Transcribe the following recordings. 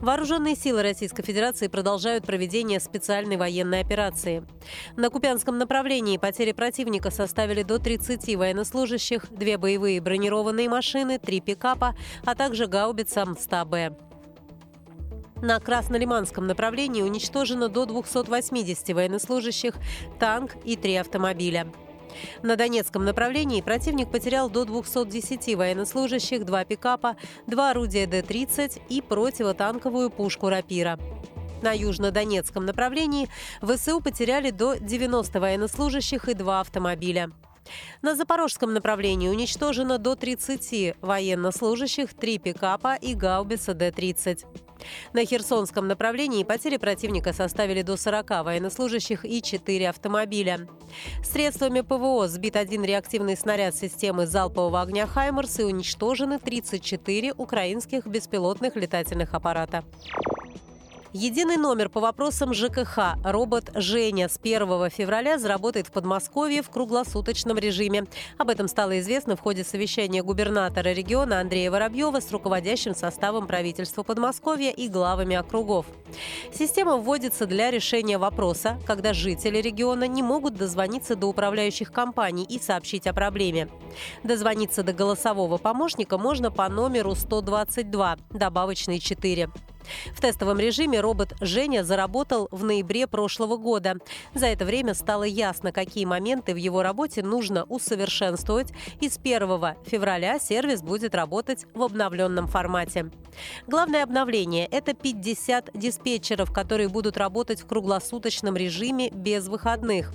Вооруженные силы Российской Федерации продолжают проведение специальной военной операции. На Купянском направлении потери противника составили до 30 военнослужащих, две боевые бронированные машины, три пикапа, а также гаубица МСТА-Б. На Краснолиманском направлении уничтожено до 280 военнослужащих, танк и три автомобиля. На Донецком направлении противник потерял до 210 военнослужащих, два пикапа, два орудия Д-30 и противотанковую пушку «Рапира». На южнодонецком направлении ВСУ потеряли до 90 военнослужащих и два автомобиля. На запорожском направлении уничтожено до 30 военнослужащих, три пикапа и гаубица Д-30. На Херсонском направлении потери противника составили до 40 военнослужащих и 4 автомобиля. Средствами ПВО сбит один реактивный снаряд системы залпового огня «Хаймерс» и уничтожены 34 украинских беспилотных летательных аппарата. Единый номер по вопросам ЖКХ робот «Женя» с 1 февраля заработает в Подмосковье в круглосуточном режиме. Об этом стало известно в ходе совещания губернатора региона Андрея Воробьева с руководящим составом правительства Подмосковья и главами округов. Система вводится для решения вопроса, когда жители региона не могут дозвониться до управляющих компаний и сообщить о проблеме. Дозвониться до голосового помощника можно по номеру 122, добавочный 4. В тестовом режиме робот Женя заработал в ноябре прошлого года. За это время стало ясно, какие моменты в его работе нужно усовершенствовать, и с 1 февраля сервис будет работать в обновленном формате. Главное обновление – это 50 диспетчеров, которые будут работать в круглосуточном режиме без выходных.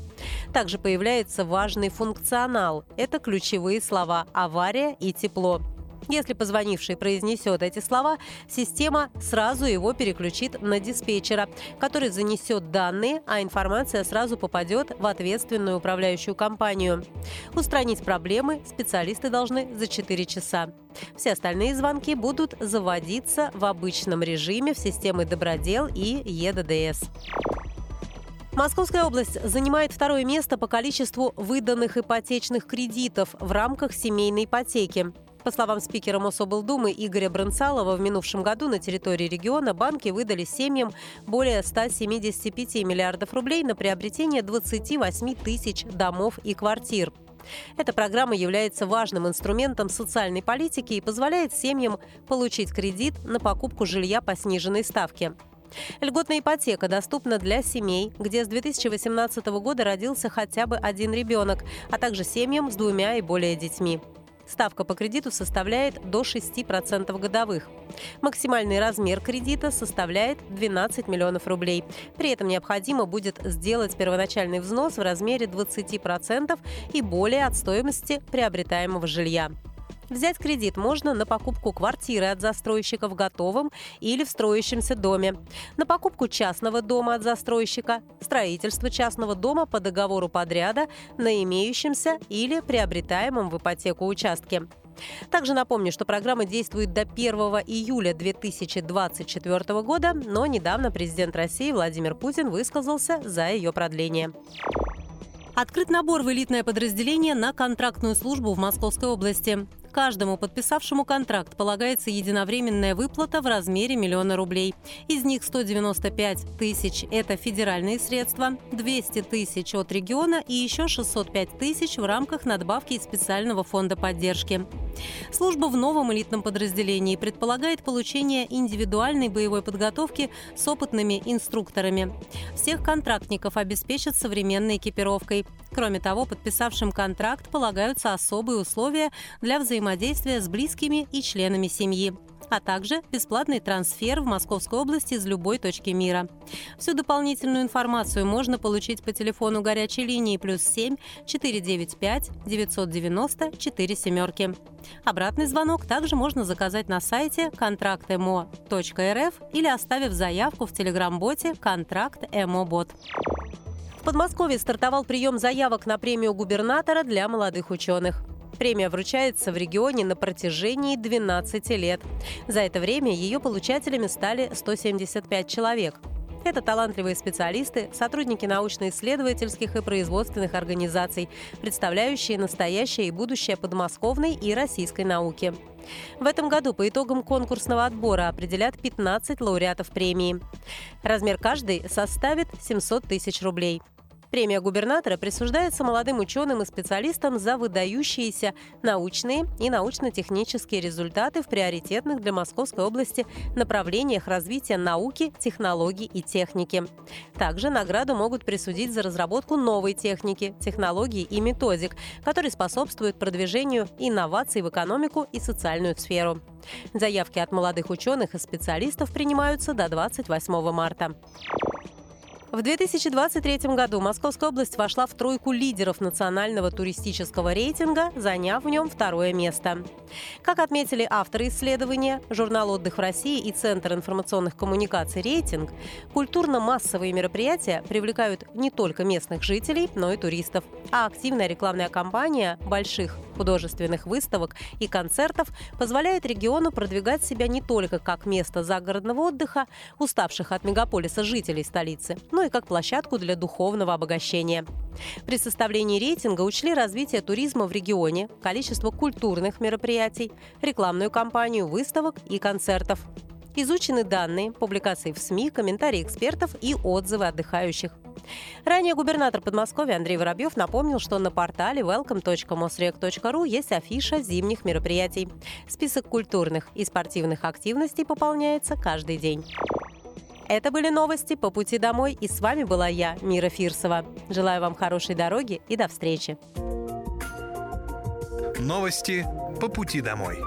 Также появляется важный функционал – это ключевые слова «авария» и «тепло». Если позвонивший произнесет эти слова, система сразу его переключит на диспетчера, который занесет данные, а информация сразу попадет в ответственную управляющую компанию. Устранить проблемы специалисты должны за 4 часа. Все остальные звонки будут заводиться в обычном режиме в системы Добродел и ЕДДС. Московская область занимает второе место по количеству выданных ипотечных кредитов в рамках семейной ипотеки. По словам спикера Мособлдумы Игоря Бронцалова, в минувшем году на территории региона банки выдали семьям более 175 миллиардов рублей на приобретение 28 тысяч домов и квартир. Эта программа является важным инструментом социальной политики и позволяет семьям получить кредит на покупку жилья по сниженной ставке. Льготная ипотека доступна для семей, где с 2018 года родился хотя бы один ребенок, а также семьям с двумя и более детьми. Ставка по кредиту составляет до 6% годовых. Максимальный размер кредита составляет 12 миллионов рублей. При этом необходимо будет сделать первоначальный взнос в размере 20% и более от стоимости приобретаемого жилья. Взять кредит можно на покупку квартиры от застройщика в готовом или в строящемся доме, на покупку частного дома от застройщика, строительство частного дома по договору подряда на имеющемся или приобретаемом в ипотеку участке. Также напомню, что программа действует до 1 июля 2024 года, но недавно президент России Владимир Путин высказался за ее продление. Открыт набор в элитное подразделение на контрактную службу в Московской области. Каждому подписавшему контракт полагается единовременная выплата в размере миллиона рублей. Из них 195 тысяч – это федеральные средства, 200 тысяч от региона и еще 605 тысяч в рамках надбавки из специального фонда поддержки. Служба в новом элитном подразделении предполагает получение индивидуальной боевой подготовки с опытными инструкторами. Всех контрактников обеспечат современной экипировкой. Кроме того, подписавшим контракт полагаются особые условия для взаимодействия с близкими и членами семьи а также бесплатный трансфер в Московской области из любой точки мира. Всю дополнительную информацию можно получить по телефону горячей линии плюс 7 495 990 4 семерки. Обратный звонок также можно заказать на сайте контрактмо.рф или оставив заявку в телеграм-боте «Контракт ЭМО-бот». В Подмосковье стартовал прием заявок на премию губернатора для молодых ученых. Премия вручается в регионе на протяжении 12 лет. За это время ее получателями стали 175 человек. Это талантливые специалисты, сотрудники научно-исследовательских и производственных организаций, представляющие настоящее и будущее подмосковной и российской науки. В этом году по итогам конкурсного отбора определят 15 лауреатов премии. Размер каждой составит 700 тысяч рублей. Премия губернатора присуждается молодым ученым и специалистам за выдающиеся научные и научно-технические результаты в приоритетных для Московской области направлениях развития науки, технологий и техники. Также награду могут присудить за разработку новой техники, технологий и методик, которые способствуют продвижению инноваций в экономику и социальную сферу. Заявки от молодых ученых и специалистов принимаются до 28 марта. В 2023 году Московская область вошла в тройку лидеров национального туристического рейтинга, заняв в нем второе место. Как отметили авторы исследования, журнал «Отдых в России» и Центр информационных коммуникаций «Рейтинг», культурно-массовые мероприятия привлекают не только местных жителей, но и туристов. А активная рекламная кампания больших художественных выставок и концертов позволяет региону продвигать себя не только как место загородного отдыха, уставших от мегаполиса жителей столицы, но и как площадку для духовного обогащения. При составлении рейтинга учли развитие туризма в регионе, количество культурных мероприятий, рекламную кампанию выставок и концертов. Изучены данные, публикации в СМИ, комментарии экспертов и отзывы отдыхающих. Ранее губернатор Подмосковья Андрей Воробьев напомнил, что на портале welcome.mosrec.ru есть афиша зимних мероприятий. Список культурных и спортивных активностей пополняется каждый день. Это были новости по пути домой, и с вами была я, Мира Фирсова. Желаю вам хорошей дороги и до встречи. Новости по пути домой.